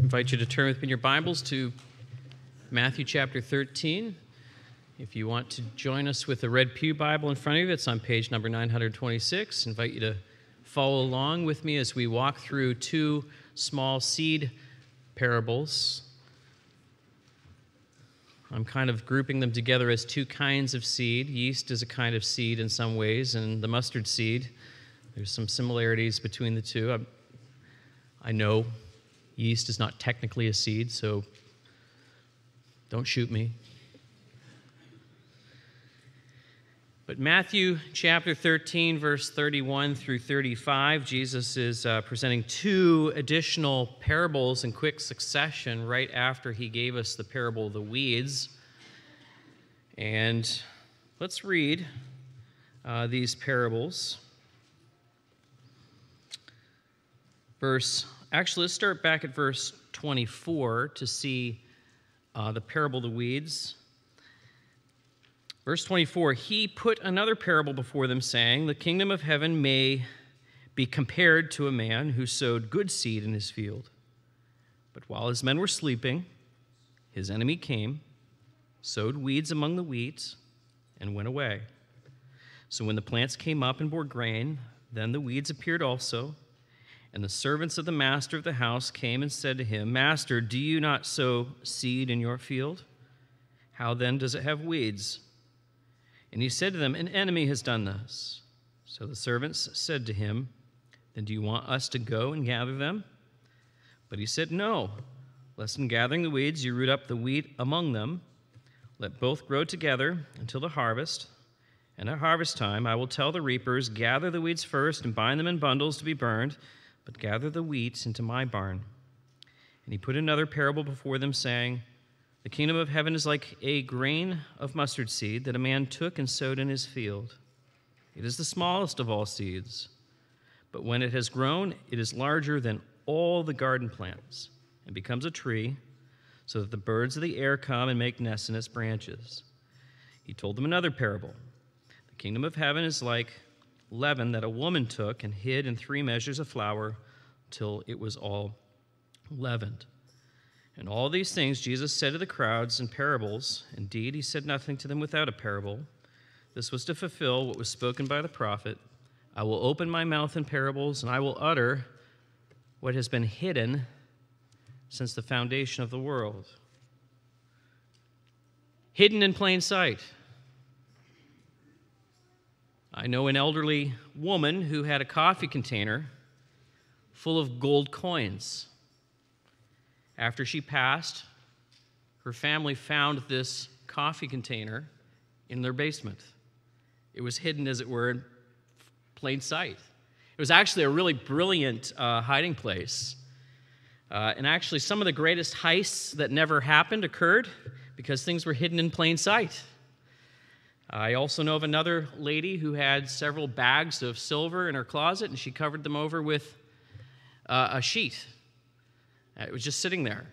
invite you to turn with me in your Bibles to Matthew chapter 13. If you want to join us with the Red Pew Bible in front of you, it's on page number 926. I invite you to follow along with me as we walk through two small seed parables. I'm kind of grouping them together as two kinds of seed. Yeast is a kind of seed in some ways, and the mustard seed. There's some similarities between the two. I, I know yeast is not technically a seed, so don't shoot me. But Matthew chapter 13, verse 31 through 35, Jesus is uh, presenting two additional parables in quick succession right after he gave us the parable of the weeds. And let's read uh, these parables. Verse, actually, let's start back at verse 24 to see uh, the parable of the weeds. Verse 24 He put another parable before them, saying, The kingdom of heaven may be compared to a man who sowed good seed in his field. But while his men were sleeping, his enemy came, sowed weeds among the wheat, and went away. So when the plants came up and bore grain, then the weeds appeared also. And the servants of the master of the house came and said to him, Master, do you not sow seed in your field? How then does it have weeds? And he said to them, An enemy has done this. So the servants said to him, Then do you want us to go and gather them? But he said, No, lest in gathering the weeds you root up the wheat among them. Let both grow together until the harvest. And at harvest time I will tell the reapers, Gather the weeds first and bind them in bundles to be burned, but gather the wheat into my barn. And he put another parable before them, saying, the kingdom of heaven is like a grain of mustard seed that a man took and sowed in his field. It is the smallest of all seeds, but when it has grown, it is larger than all the garden plants and becomes a tree, so that the birds of the air come and make nests in its branches. He told them another parable. The kingdom of heaven is like leaven that a woman took and hid in three measures of flour till it was all leavened. And all these things Jesus said to the crowds in parables. Indeed, he said nothing to them without a parable. This was to fulfill what was spoken by the prophet I will open my mouth in parables, and I will utter what has been hidden since the foundation of the world. Hidden in plain sight. I know an elderly woman who had a coffee container full of gold coins. After she passed, her family found this coffee container in their basement. It was hidden, as it were, in plain sight. It was actually a really brilliant uh, hiding place. Uh, and actually, some of the greatest heists that never happened occurred because things were hidden in plain sight. I also know of another lady who had several bags of silver in her closet, and she covered them over with uh, a sheet uh, it was just sitting there.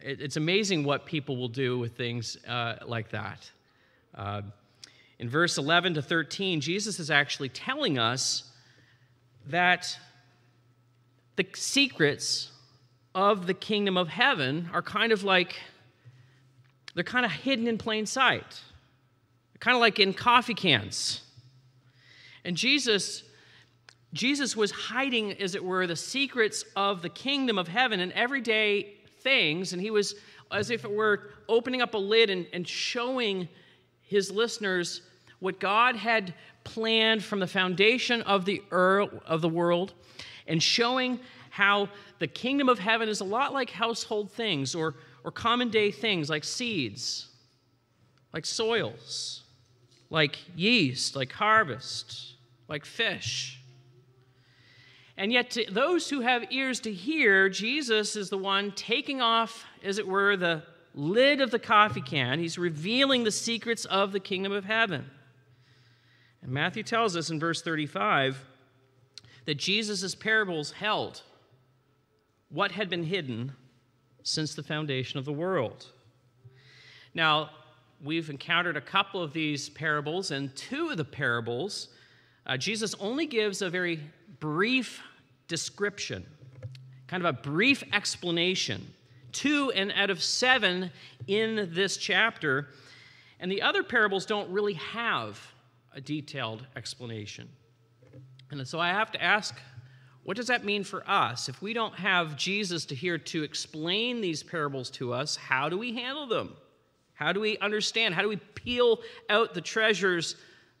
It's amazing what people will do with things uh, like that. Uh, in verse 11 to 13, Jesus is actually telling us that the secrets of the kingdom of heaven are kind of like, they're kind of hidden in plain sight, kind of like in coffee cans. And Jesus Jesus was hiding, as it were, the secrets of the kingdom of heaven and everyday things, and he was, as if it were, opening up a lid and, and showing his listeners what God had planned from the foundation of the, earth, of the world, and showing how the kingdom of heaven is a lot like household things or, or common day things like seeds, like soils, like yeast, like harvest, like fish. And yet, to those who have ears to hear, Jesus is the one taking off, as it were, the lid of the coffee can. He's revealing the secrets of the kingdom of heaven. And Matthew tells us in verse 35 that Jesus' parables held what had been hidden since the foundation of the world. Now, we've encountered a couple of these parables, and two of the parables, uh, Jesus only gives a very brief description, kind of a brief explanation. Two and out of seven in this chapter. And the other parables don't really have a detailed explanation. And so I have to ask what does that mean for us? If we don't have Jesus to here to explain these parables to us, how do we handle them? How do we understand? How do we peel out the treasures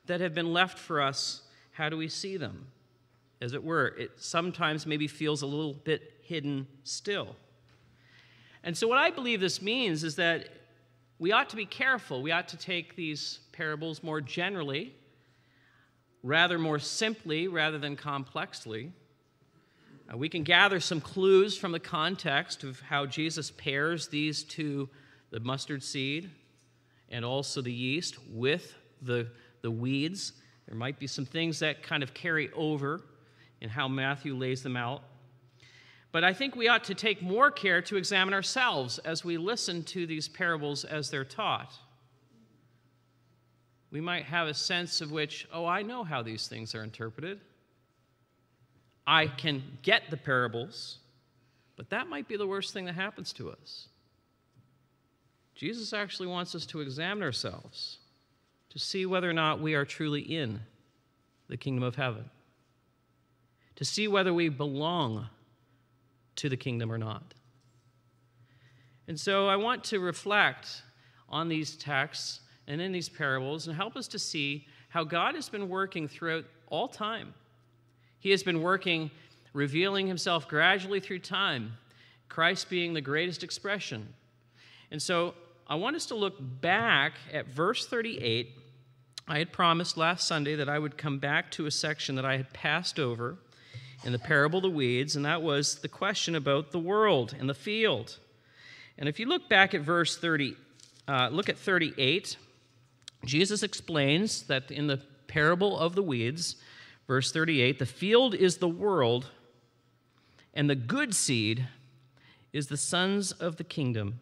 that have been left for us? How do we see them? As it were, it sometimes maybe feels a little bit hidden still. And so, what I believe this means is that we ought to be careful. We ought to take these parables more generally, rather more simply, rather than complexly. Uh, we can gather some clues from the context of how Jesus pairs these two the mustard seed and also the yeast with the, the weeds. There might be some things that kind of carry over in how Matthew lays them out. But I think we ought to take more care to examine ourselves as we listen to these parables as they're taught. We might have a sense of which, oh, I know how these things are interpreted. I can get the parables, but that might be the worst thing that happens to us. Jesus actually wants us to examine ourselves to see whether or not we are truly in the kingdom of heaven, to see whether we belong to the kingdom or not. And so I want to reflect on these texts and in these parables and help us to see how God has been working throughout all time he has been working, revealing himself gradually through time, Christ being the greatest expression. And so I want us to look back at verse 38. I had promised last Sunday that I would come back to a section that I had passed over in the parable of the weeds, and that was the question about the world and the field. And if you look back at verse 30, uh, look at 38, Jesus explains that in the parable of the weeds, Verse 38 The field is the world, and the good seed is the sons of the kingdom,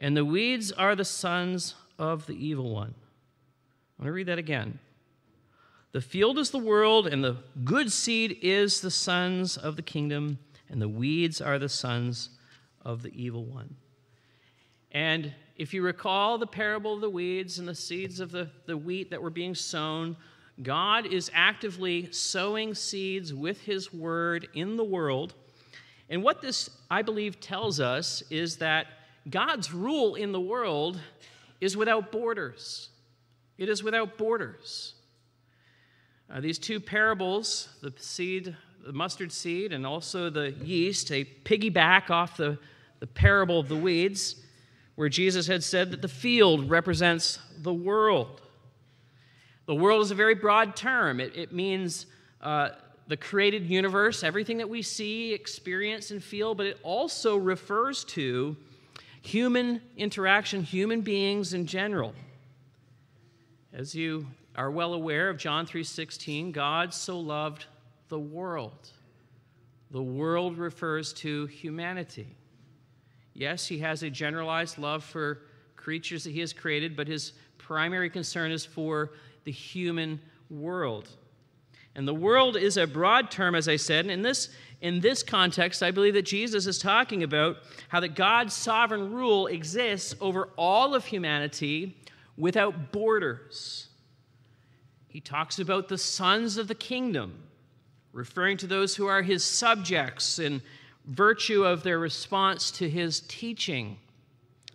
and the weeds are the sons of the evil one. I want to read that again. The field is the world, and the good seed is the sons of the kingdom, and the weeds are the sons of the evil one. And if you recall the parable of the weeds and the seeds of the, the wheat that were being sown, God is actively sowing seeds with His word in the world. And what this, I believe, tells us is that God's rule in the world is without borders. It is without borders. Uh, these two parables, the seed, the mustard seed, and also the yeast, they piggyback off the, the parable of the weeds, where Jesus had said that the field represents the world. The world is a very broad term, it, it means uh, the created universe, everything that we see, experience, and feel, but it also refers to human interaction, human beings in general. As you are well aware of John 3:16, God so loved the world. The world refers to humanity. Yes, he has a generalized love for creatures that he has created, but his primary concern is for the human world. And the world is a broad term, as I said. And in this, in this context, I believe that Jesus is talking about how that God's sovereign rule exists over all of humanity without borders. He talks about the sons of the kingdom, referring to those who are his subjects in virtue of their response to his teaching.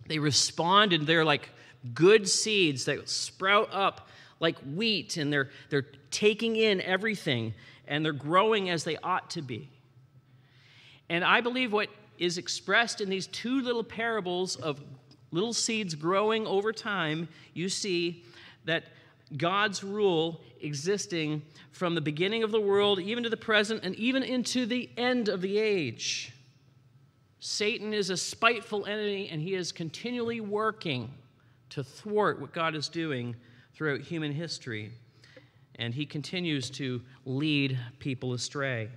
They respond and they're like good seeds that sprout up like wheat, and they're, they're taking in everything, and they're growing as they ought to be. And I believe what is expressed in these two little parables of little seeds growing over time, you see that God's rule existing from the beginning of the world, even to the present, and even into the end of the age. Satan is a spiteful enemy, and he is continually working to thwart what God is doing throughout human history, and he continues to lead people astray.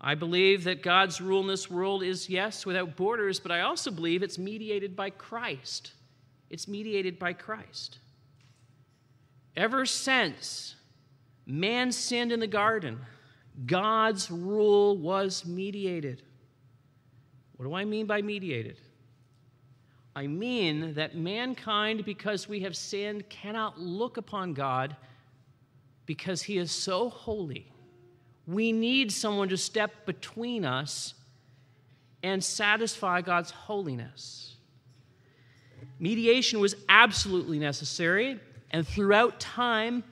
I believe that God's rule in this world is, yes, without borders, but I also believe it's mediated by Christ. It's mediated by Christ. Ever since man sinned in the garden, God's rule was mediated. What do I mean by mediated? I mean that mankind, because we have sinned, cannot look upon God because he is so holy. We need someone to step between us and satisfy God's holiness. Mediation was absolutely necessary, and throughout time,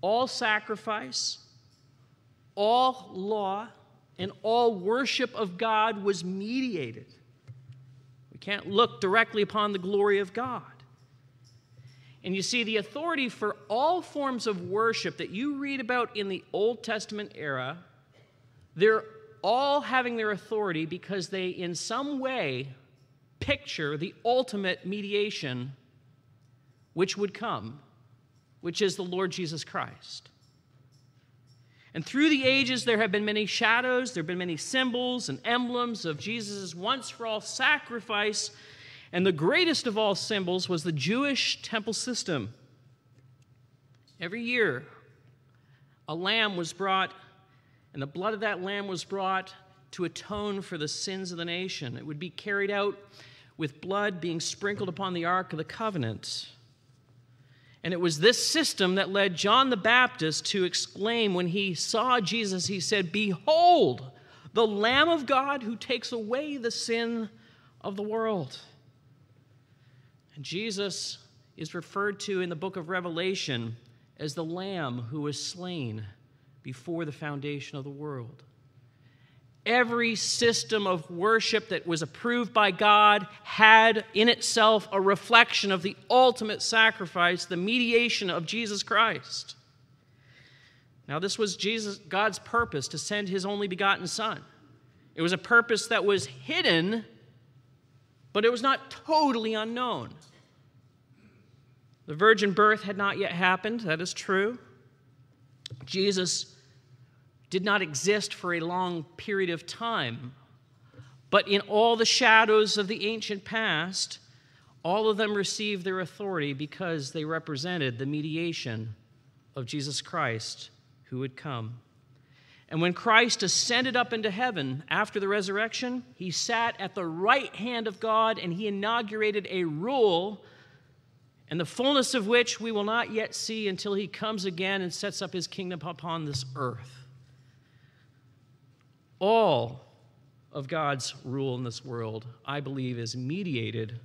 all sacrifice, all law, and all worship of God was mediated. Can't look directly upon the glory of God. And you see, the authority for all forms of worship that you read about in the Old Testament era, they're all having their authority because they, in some way, picture the ultimate mediation which would come, which is the Lord Jesus Christ. And through the ages, there have been many shadows, there have been many symbols and emblems of Jesus' once for all sacrifice. And the greatest of all symbols was the Jewish temple system. Every year, a lamb was brought, and the blood of that lamb was brought to atone for the sins of the nation. It would be carried out with blood being sprinkled upon the Ark of the Covenant. And it was this system that led John the Baptist to exclaim when he saw Jesus, he said, Behold, the Lamb of God who takes away the sin of the world. And Jesus is referred to in the book of Revelation as the Lamb who was slain before the foundation of the world every system of worship that was approved by God had in itself a reflection of the ultimate sacrifice, the mediation of Jesus Christ. Now, this was Jesus, God's purpose to send his only begotten Son. It was a purpose that was hidden, but it was not totally unknown. The virgin birth had not yet happened, that is true. Jesus did not exist for a long period of time. But in all the shadows of the ancient past, all of them received their authority because they represented the mediation of Jesus Christ who would come. And when Christ ascended up into heaven after the resurrection, he sat at the right hand of God and he inaugurated a rule, and the fullness of which we will not yet see until he comes again and sets up his kingdom upon this earth all of God's rule in this world, I believe, is mediated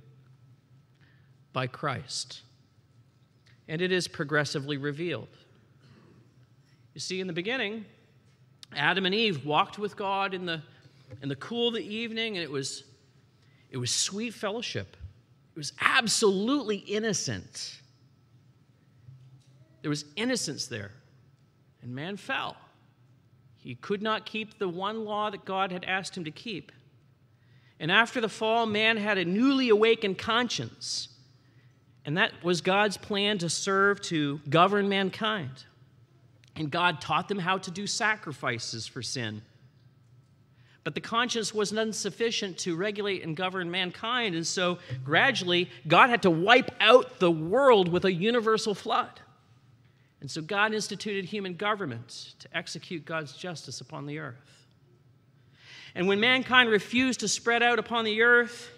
by Christ. And it is progressively revealed. You see, in the beginning, Adam and Eve walked with God in the, in the cool of the evening, and it was, it was sweet fellowship. It was absolutely innocent. There was innocence there. And man fell. He could not keep the one law that God had asked him to keep. And after the fall, man had a newly awakened conscience. And that was God's plan to serve, to govern mankind. And God taught them how to do sacrifices for sin. But the conscience was insufficient to regulate and govern mankind. And so gradually, God had to wipe out the world with a universal flood. And so God instituted human government to execute God's justice upon the earth. And when mankind refused to spread out upon the earth,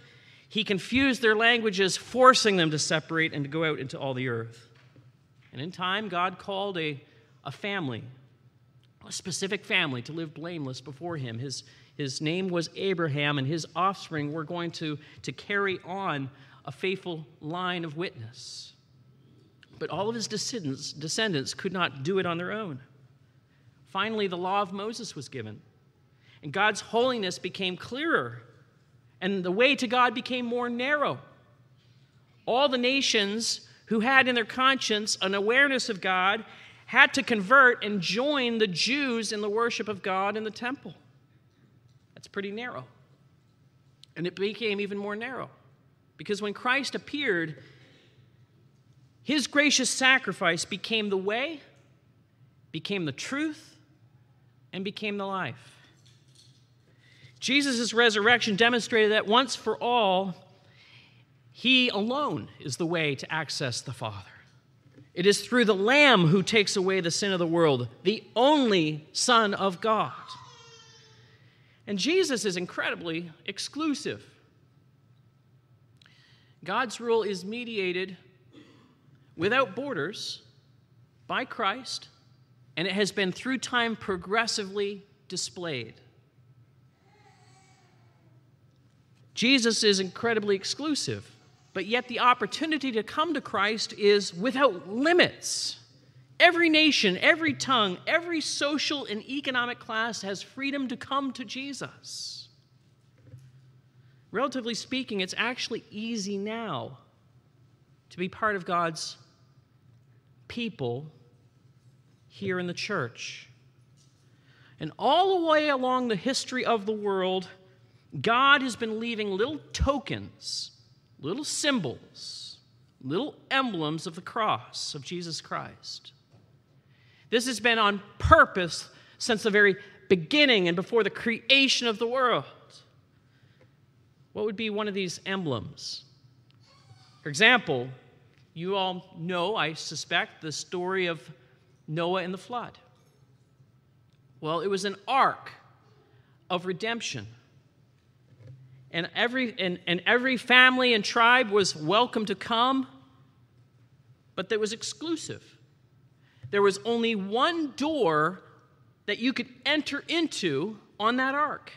he confused their languages, forcing them to separate and to go out into all the earth. And in time, God called a, a family, a specific family, to live blameless before him. His, his name was Abraham, and his offspring were going to, to carry on a faithful line of witness. But all of his descendants, descendants could not do it on their own. Finally, the law of Moses was given, and God's holiness became clearer, and the way to God became more narrow. All the nations who had in their conscience an awareness of God had to convert and join the Jews in the worship of God in the temple. That's pretty narrow. And it became even more narrow because when Christ appeared, his gracious sacrifice became the way, became the truth, and became the life. Jesus' resurrection demonstrated that once for all, he alone is the way to access the Father. It is through the Lamb who takes away the sin of the world, the only Son of God. And Jesus is incredibly exclusive. God's rule is mediated without borders by Christ, and it has been through time progressively displayed. Jesus is incredibly exclusive, but yet the opportunity to come to Christ is without limits. Every nation, every tongue, every social and economic class has freedom to come to Jesus. Relatively speaking, it's actually easy now to be part of God's people here in the church. And all the way along the history of the world, God has been leaving little tokens, little symbols, little emblems of the cross of Jesus Christ. This has been on purpose since the very beginning and before the creation of the world. What would be one of these emblems? For example, you all know, I suspect, the story of Noah and the flood. Well, it was an ark of redemption. And every, and, and every family and tribe was welcome to come, but that was exclusive. There was only one door that you could enter into on that ark.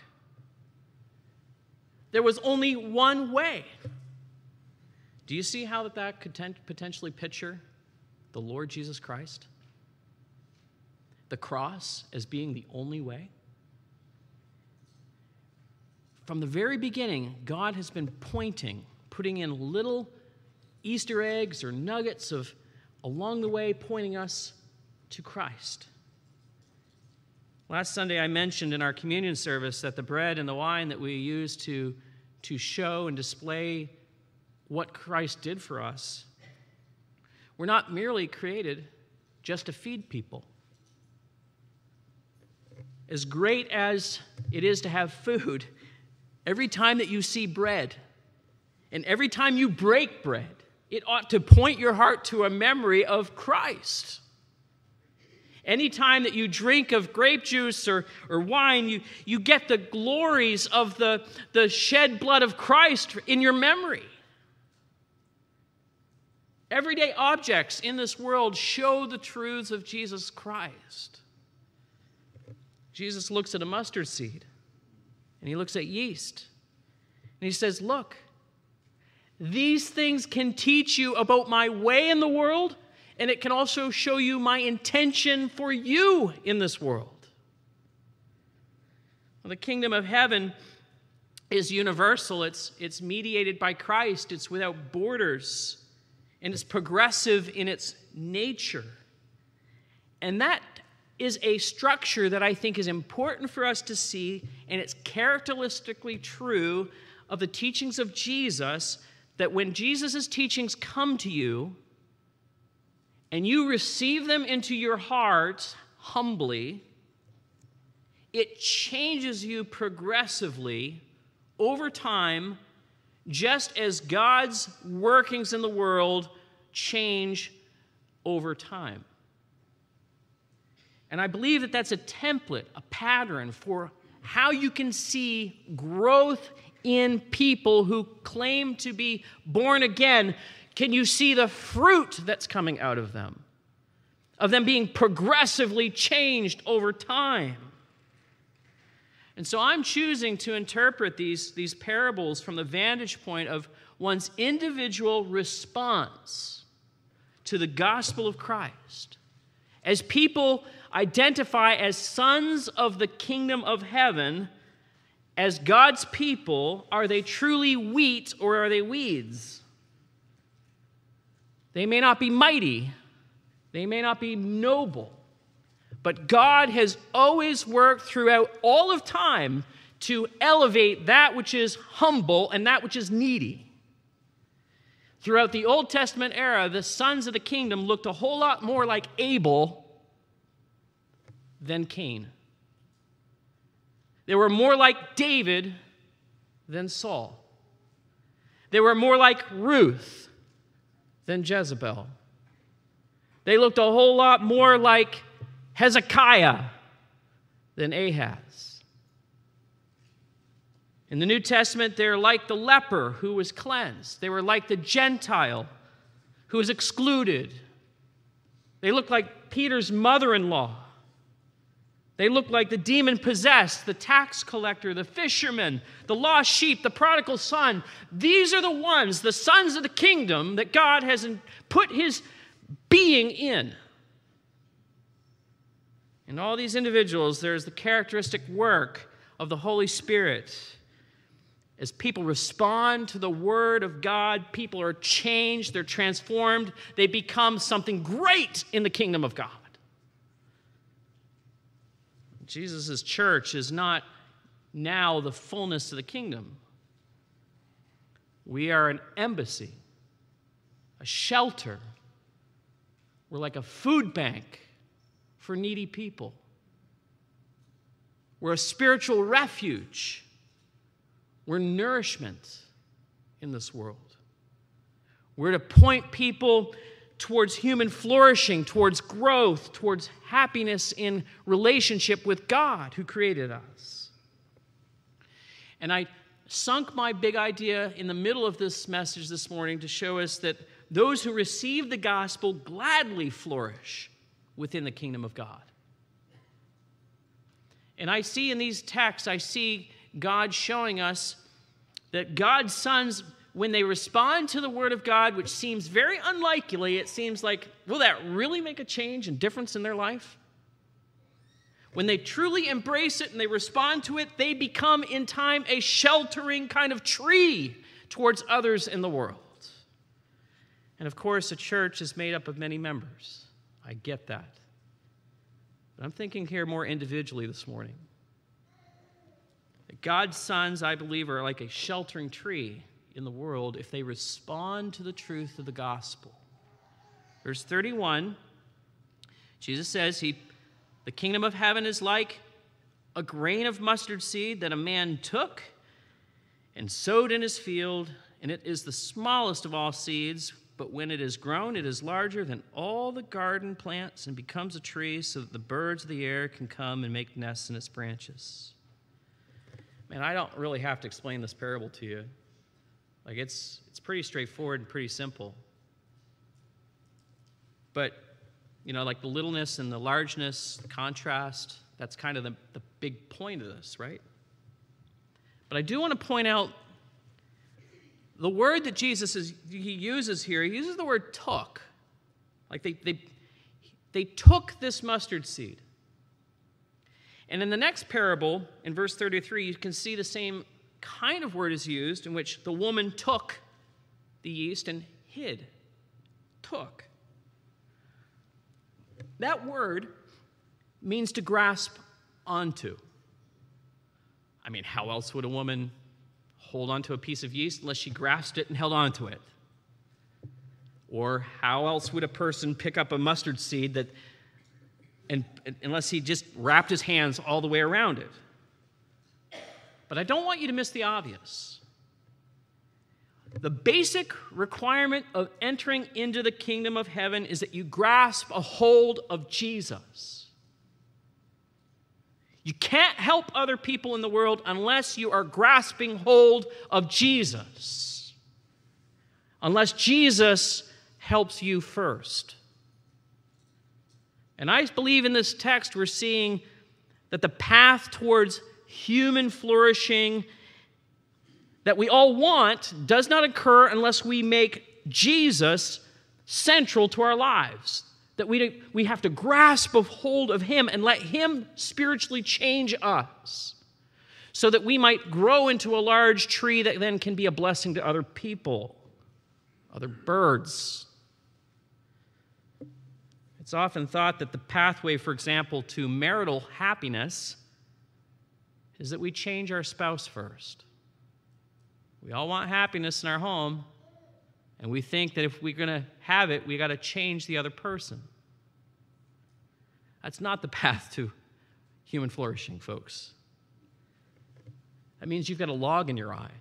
There was only one way. Do you see how that, that could potentially picture the Lord Jesus Christ? The cross as being the only way? From the very beginning, God has been pointing, putting in little Easter eggs or nuggets of along the way, pointing us to Christ. Last Sunday, I mentioned in our communion service that the bread and the wine that we use to, to show and display what Christ did for us, we're not merely created just to feed people. As great as it is to have food, every time that you see bread and every time you break bread, it ought to point your heart to a memory of Christ. Anytime that you drink of grape juice or, or wine, you, you get the glories of the, the shed blood of Christ in your memory. Everyday objects in this world show the truths of Jesus Christ. Jesus looks at a mustard seed and he looks at yeast and he says, Look, these things can teach you about my way in the world and it can also show you my intention for you in this world. Well, the kingdom of heaven is universal, it's, it's mediated by Christ, it's without borders, and it's progressive in its nature. And that is a structure that I think is important for us to see, and it's characteristically true of the teachings of Jesus that when Jesus' teachings come to you, and you receive them into your heart humbly, it changes you progressively over time, just as God's workings in the world change over time. And I believe that that's a template, a pattern for how you can see growth in people who claim to be born again can you see the fruit that's coming out of them? Of them being progressively changed over time. And so I'm choosing to interpret these, these parables from the vantage point of one's individual response to the gospel of Christ. As people identify as sons of the kingdom of heaven, as God's people, are they truly wheat or are they weeds? They may not be mighty, they may not be noble, but God has always worked throughout all of time to elevate that which is humble and that which is needy. Throughout the Old Testament era, the sons of the kingdom looked a whole lot more like Abel than Cain. They were more like David than Saul. They were more like Ruth than Jezebel. They looked a whole lot more like Hezekiah than Ahaz. In the New Testament, they're like the leper who was cleansed, they were like the Gentile who was excluded. They looked like Peter's mother in law. They looked like the demon possessed, the tax collector, the fisherman, the lost sheep, the prodigal son. These are the ones, the sons of the kingdom, that God has put his being in. In all these individuals, there's the characteristic work of the Holy Spirit. As people respond to the Word of God, people are changed, they're transformed, they become something great in the kingdom of God. Jesus' church is not now the fullness of the kingdom. We are an embassy, a shelter. We're like a food bank for needy people. We're a spiritual refuge. We're nourishment in this world. We're to point people towards human flourishing, towards growth, towards happiness in relationship with God who created us. And I sunk my big idea in the middle of this message this morning to show us that those who receive the gospel gladly flourish within the kingdom of God. And I see in these texts, I see God showing us that God's sons when they respond to the Word of God, which seems very unlikely, it seems like, will that really make a change and difference in their life? When they truly embrace it and they respond to it, they become in time a sheltering kind of tree towards others in the world. And of course, a church is made up of many members. I get that. But I'm thinking here more individually this morning. God's sons, I believe, are like a sheltering tree in the world if they respond to the truth of the gospel. Verse 31, Jesus says, he, The kingdom of heaven is like a grain of mustard seed that a man took and sowed in his field, and it is the smallest of all seeds, but when it is grown, it is larger than all the garden plants and becomes a tree so that the birds of the air can come and make nests in its branches. Man, I don't really have to explain this parable to you. Like it's it's pretty straightforward and pretty simple. But you know, like the littleness and the largeness, the contrast, that's kind of the, the big point of this, right? But I do want to point out the word that Jesus is, he uses here, he uses the word took. Like they, they, they took this mustard seed. And in the next parable, in verse 33, you can see the same kind of word is used in which the woman took the yeast and hid. Took. That word means to grasp onto. I mean, how else would a woman hold onto a piece of yeast unless she grasped it and held onto it? Or how else would a person pick up a mustard seed that, and, unless he just wrapped his hands all the way around it? But I don't want you to miss the obvious. The basic requirement of entering into the kingdom of heaven is that you grasp a hold of Jesus. You can't help other people in the world unless you are grasping hold of Jesus. Unless Jesus helps you first. And I believe in this text we're seeing that the path towards human flourishing that we all want does not occur unless we make Jesus central to our lives. That we, we have to grasp a hold of Him and let Him spiritually change us so that we might grow into a large tree that then can be a blessing to other people, other birds. It's often thought that the pathway, for example, to marital happiness is that we change our spouse first. We all want happiness in our home, and we think that if we're going to have it, we got to change the other person. That's not the path to human flourishing, folks. That means you've got a log in your eye.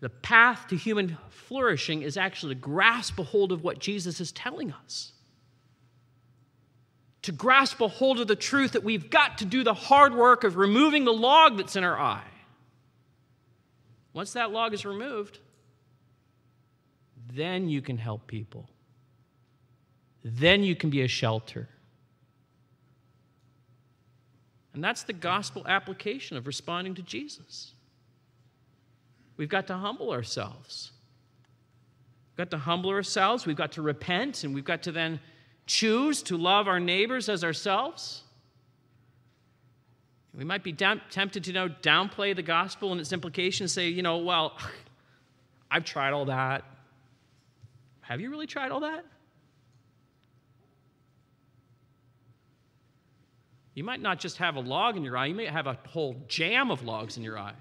The path to human flourishing is actually to grasp a hold of what Jesus is telling us. To grasp a hold of the truth that we've got to do the hard work of removing the log that's in our eye. Once that log is removed, then you can help people. Then you can be a shelter. And that's the gospel application of responding to Jesus. We've got to humble ourselves. We've got to humble ourselves. We've got to repent, and we've got to then choose to love our neighbors as ourselves. We might be down, tempted to you know, downplay the gospel and its implications, say, you know, well, I've tried all that. Have you really tried all that? You might not just have a log in your eye, you may have a whole jam of logs in your eye.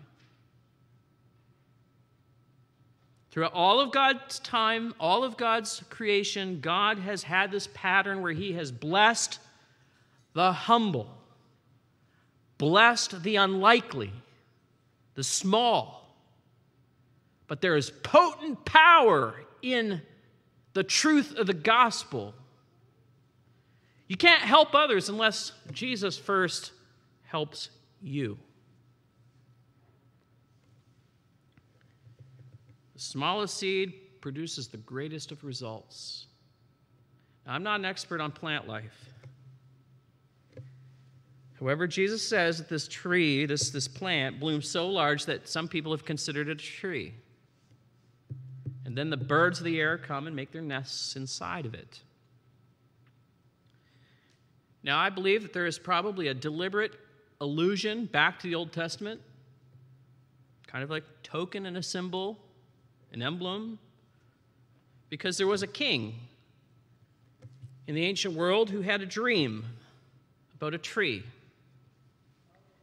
Throughout all of God's time, all of God's creation, God has had this pattern where He has blessed the humble, blessed the unlikely, the small. But there is potent power in the truth of the gospel. You can't help others unless Jesus first helps you. The smallest seed produces the greatest of results. Now, I'm not an expert on plant life. However, Jesus says that this tree, this, this plant, blooms so large that some people have considered it a tree. And then the birds of the air come and make their nests inside of it. Now, I believe that there is probably a deliberate allusion back to the Old Testament, kind of like token and a symbol an emblem, because there was a king in the ancient world who had a dream about a tree.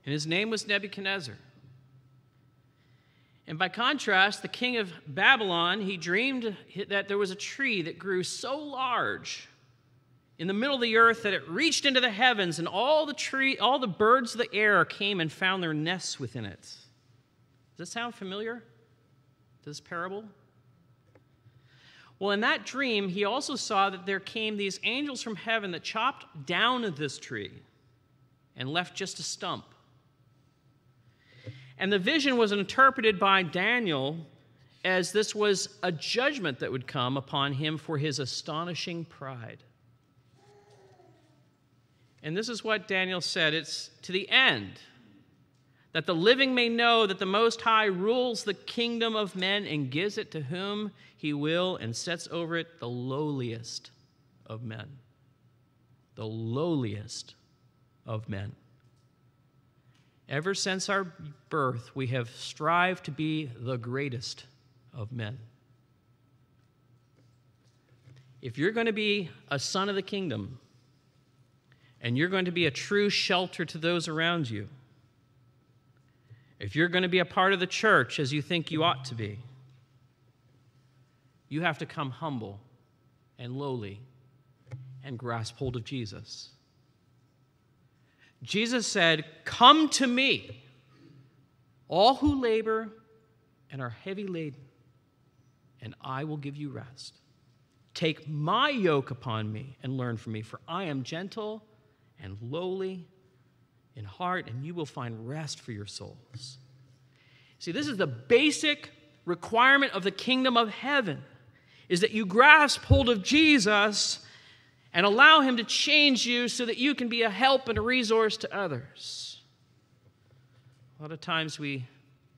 And his name was Nebuchadnezzar. And by contrast, the king of Babylon, he dreamed that there was a tree that grew so large in the middle of the earth that it reached into the heavens and all the tree all the birds of the air came and found their nests within it. Does this sound familiar? this parable? Well, in that dream, he also saw that there came these angels from heaven that chopped down this tree and left just a stump. And the vision was interpreted by Daniel as this was a judgment that would come upon him for his astonishing pride. And this is what Daniel said it's to the end that the living may know that the Most High rules the kingdom of men and gives it to whom he will and sets over it the lowliest of men. The lowliest of men. Ever since our birth, we have strived to be the greatest of men. If you're going to be a son of the kingdom and you're going to be a true shelter to those around you, if you're going to be a part of the church as you think you ought to be, you have to come humble and lowly and grasp hold of Jesus. Jesus said, Come to me, all who labor and are heavy laden, and I will give you rest. Take my yoke upon me and learn from me, for I am gentle and lowly in heart, and you will find rest for your souls. See, this is the basic requirement of the kingdom of heaven is that you grasp hold of Jesus and allow him to change you so that you can be a help and a resource to others. A lot of times we,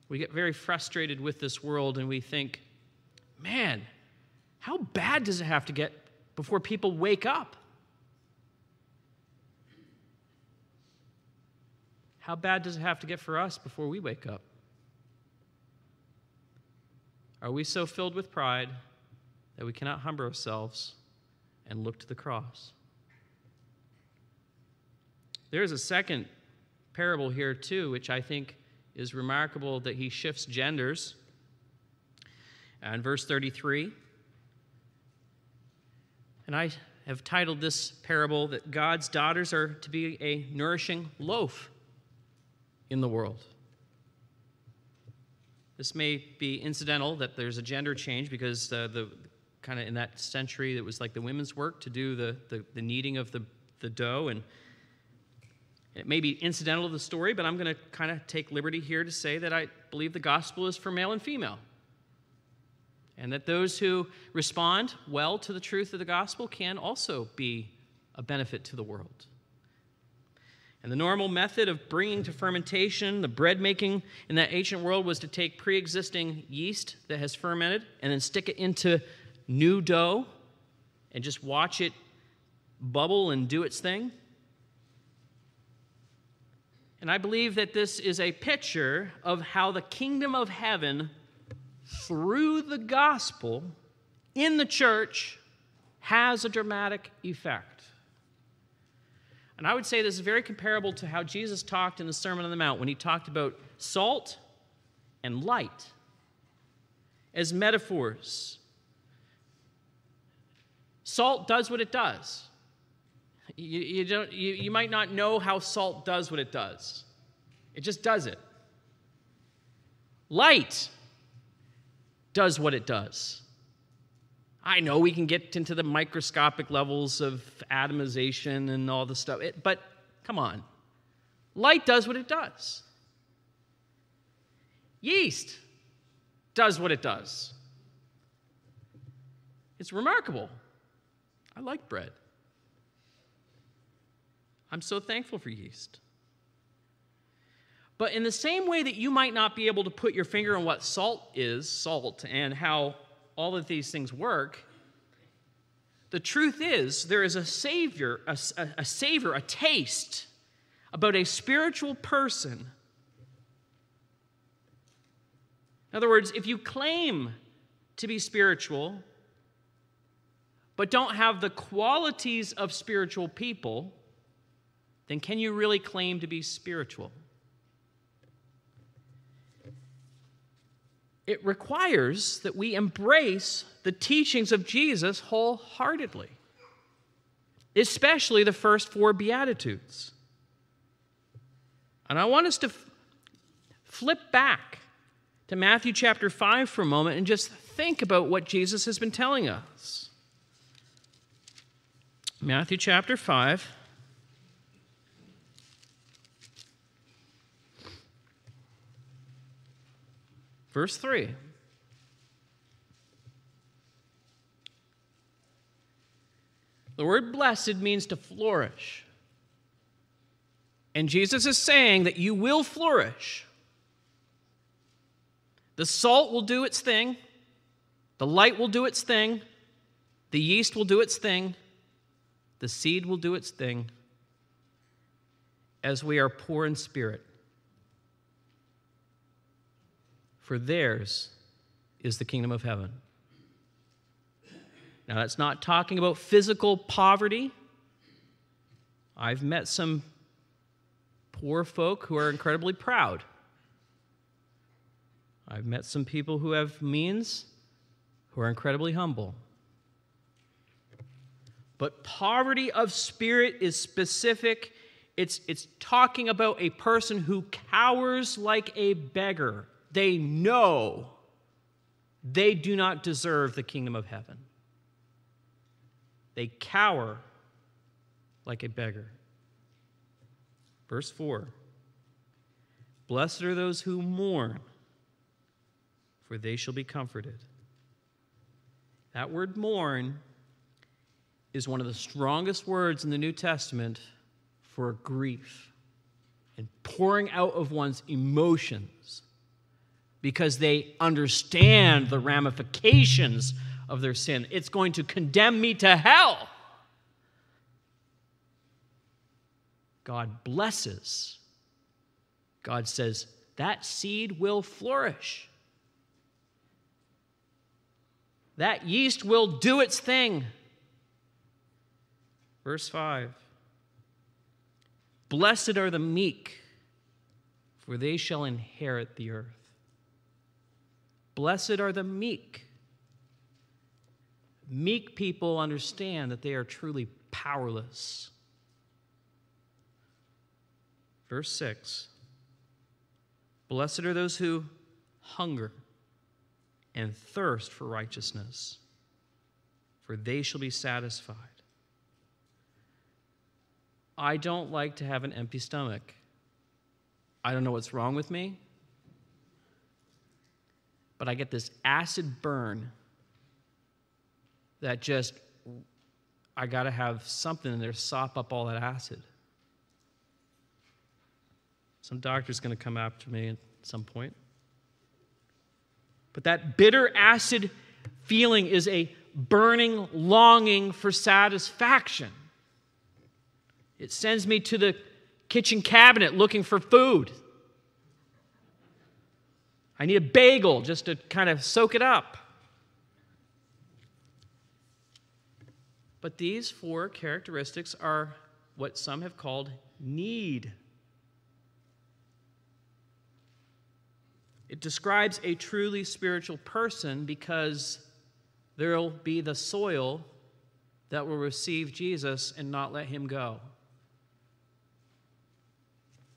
we get very frustrated with this world and we think, man, how bad does it have to get before people wake up? How bad does it have to get for us before we wake up? Are we so filled with pride that we cannot humble ourselves and look to the cross? There is a second parable here, too, which I think is remarkable that he shifts genders. Uh, and verse 33. And I have titled this parable that God's daughters are to be a nourishing loaf in the world. This may be incidental that there's a gender change because uh, the kind of in that century it was like the women's work to do the, the, the kneading of the, the dough and it may be incidental to the story, but I'm going to kind of take liberty here to say that I believe the gospel is for male and female. And that those who respond well to the truth of the gospel can also be a benefit to the world. And the normal method of bringing to fermentation the bread making in that ancient world was to take pre existing yeast that has fermented and then stick it into new dough and just watch it bubble and do its thing. And I believe that this is a picture of how the kingdom of heaven, through the gospel in the church, has a dramatic effect. And I would say this is very comparable to how Jesus talked in the Sermon on the Mount when he talked about salt and light as metaphors. Salt does what it does. You, you, don't, you, you might not know how salt does what it does, it just does it. Light does what it does. I know we can get into the microscopic levels of atomization and all the stuff, it, but come on. Light does what it does. Yeast does what it does. It's remarkable. I like bread. I'm so thankful for yeast. But in the same way that you might not be able to put your finger on what salt is, salt, and how all of these things work, the truth is there is a savior, a, a, a a taste about a spiritual person. In other words, if you claim to be spiritual, but don't have the qualities of spiritual people, then can you really claim to be spiritual? It requires that we embrace the teachings of Jesus wholeheartedly, especially the first four Beatitudes. And I want us to f- flip back to Matthew chapter 5 for a moment and just think about what Jesus has been telling us. Matthew chapter 5. Verse 3. The word blessed means to flourish. And Jesus is saying that you will flourish. The salt will do its thing, the light will do its thing, the yeast will do its thing, the seed will do its thing as we are poor in spirit. For theirs is the kingdom of heaven. Now, that's not talking about physical poverty. I've met some poor folk who are incredibly proud. I've met some people who have means who are incredibly humble. But poverty of spirit is specific. It's, it's talking about a person who cowers like a beggar they know they do not deserve the kingdom of heaven. They cower like a beggar. Verse 4 Blessed are those who mourn, for they shall be comforted. That word mourn is one of the strongest words in the New Testament for grief and pouring out of one's emotions because they understand the ramifications of their sin. It's going to condemn me to hell. God blesses. God says, that seed will flourish. That yeast will do its thing. Verse 5 Blessed are the meek, for they shall inherit the earth. Blessed are the meek. Meek people understand that they are truly powerless. Verse 6 Blessed are those who hunger and thirst for righteousness, for they shall be satisfied. I don't like to have an empty stomach. I don't know what's wrong with me, but I get this acid burn that just, I got to have something in there to sop up all that acid. Some doctor's going to come after me at some point. But that bitter acid feeling is a burning longing for satisfaction. It sends me to the kitchen cabinet looking for food. I need a bagel just to kind of soak it up. But these four characteristics are what some have called need It describes a truly spiritual person because there'll be the soil that will receive Jesus and not let him go.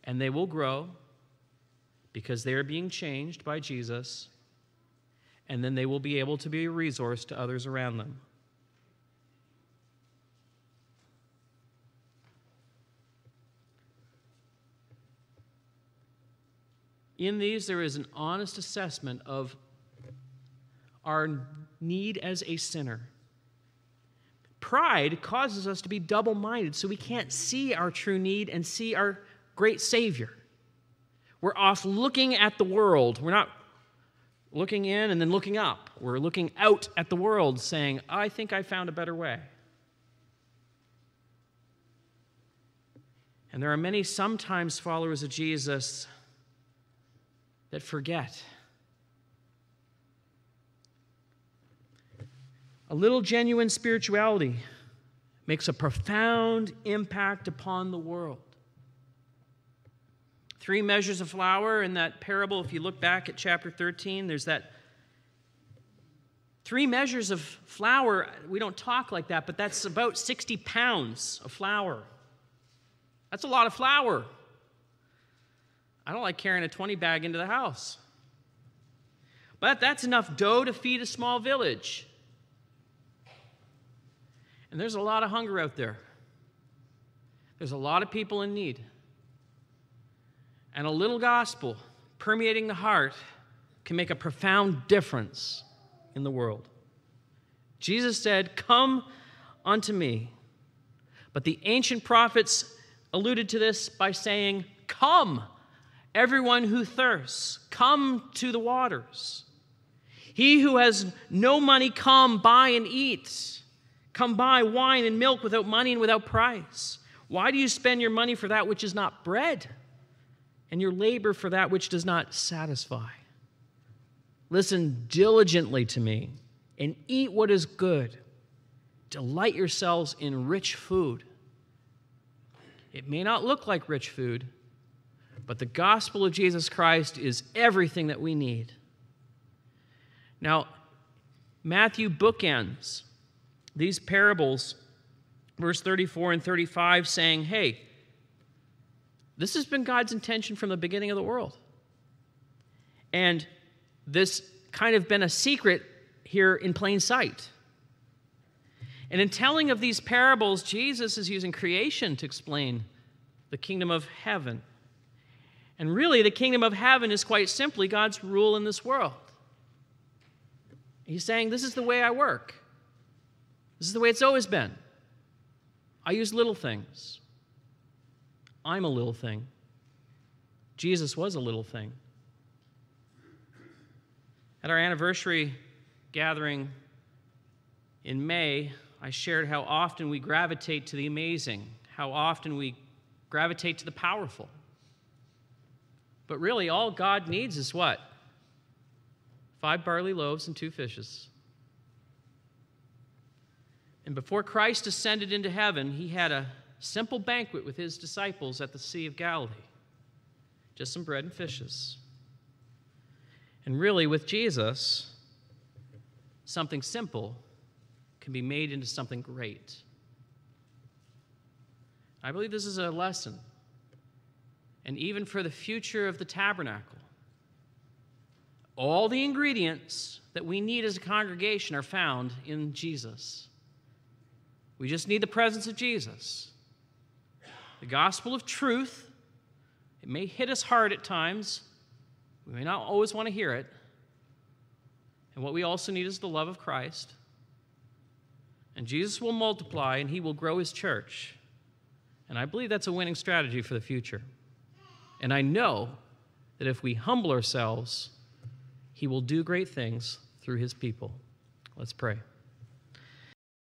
And they will grow because they are being changed by Jesus, and then they will be able to be a resource to others around them. In these, there is an honest assessment of our need as a sinner. Pride causes us to be double minded, so we can't see our true need and see our great Savior. We're off looking at the world. We're not looking in and then looking up. We're looking out at the world saying, I think I found a better way. And there are many sometimes followers of Jesus that forget. A little genuine spirituality makes a profound impact upon the world. Three measures of flour in that parable, if you look back at chapter 13, there's that three measures of flour. We don't talk like that, but that's about 60 pounds of flour. That's a lot of flour. I don't like carrying a 20 bag into the house. But that's enough dough to feed a small village. And there's a lot of hunger out there. There's a lot of people in need. And a little gospel permeating the heart can make a profound difference in the world. Jesus said, Come unto me. But the ancient prophets alluded to this by saying, Come Everyone who thirsts, come to the waters. He who has no money, come buy and eat. Come buy wine and milk without money and without price. Why do you spend your money for that which is not bread, and your labor for that which does not satisfy? Listen diligently to me and eat what is good. Delight yourselves in rich food. It may not look like rich food, but the gospel of Jesus Christ is everything that we need. Now, Matthew bookends these parables, verse 34 and 35, saying, hey, this has been God's intention from the beginning of the world. And this kind of been a secret here in plain sight. And in telling of these parables, Jesus is using creation to explain the kingdom of heaven. And really, the kingdom of heaven is quite simply God's rule in this world. He's saying, This is the way I work. This is the way it's always been. I use little things. I'm a little thing. Jesus was a little thing. At our anniversary gathering in May, I shared how often we gravitate to the amazing, how often we gravitate to the powerful. But really, all God needs is what? Five barley loaves and two fishes. And before Christ ascended into heaven, he had a simple banquet with his disciples at the Sea of Galilee. Just some bread and fishes. And really, with Jesus, something simple can be made into something great. I believe this is a lesson and even for the future of the tabernacle. all the ingredients that we need as a congregation are found in Jesus. We just need the presence of Jesus. The gospel of truth, it may hit us hard at times. We may not always want to hear it. And what we also need is the love of Christ. And Jesus will multiply and he will grow his church. And I believe that's a winning strategy for the future. And I know that if we humble ourselves, he will do great things through his people. Let's pray.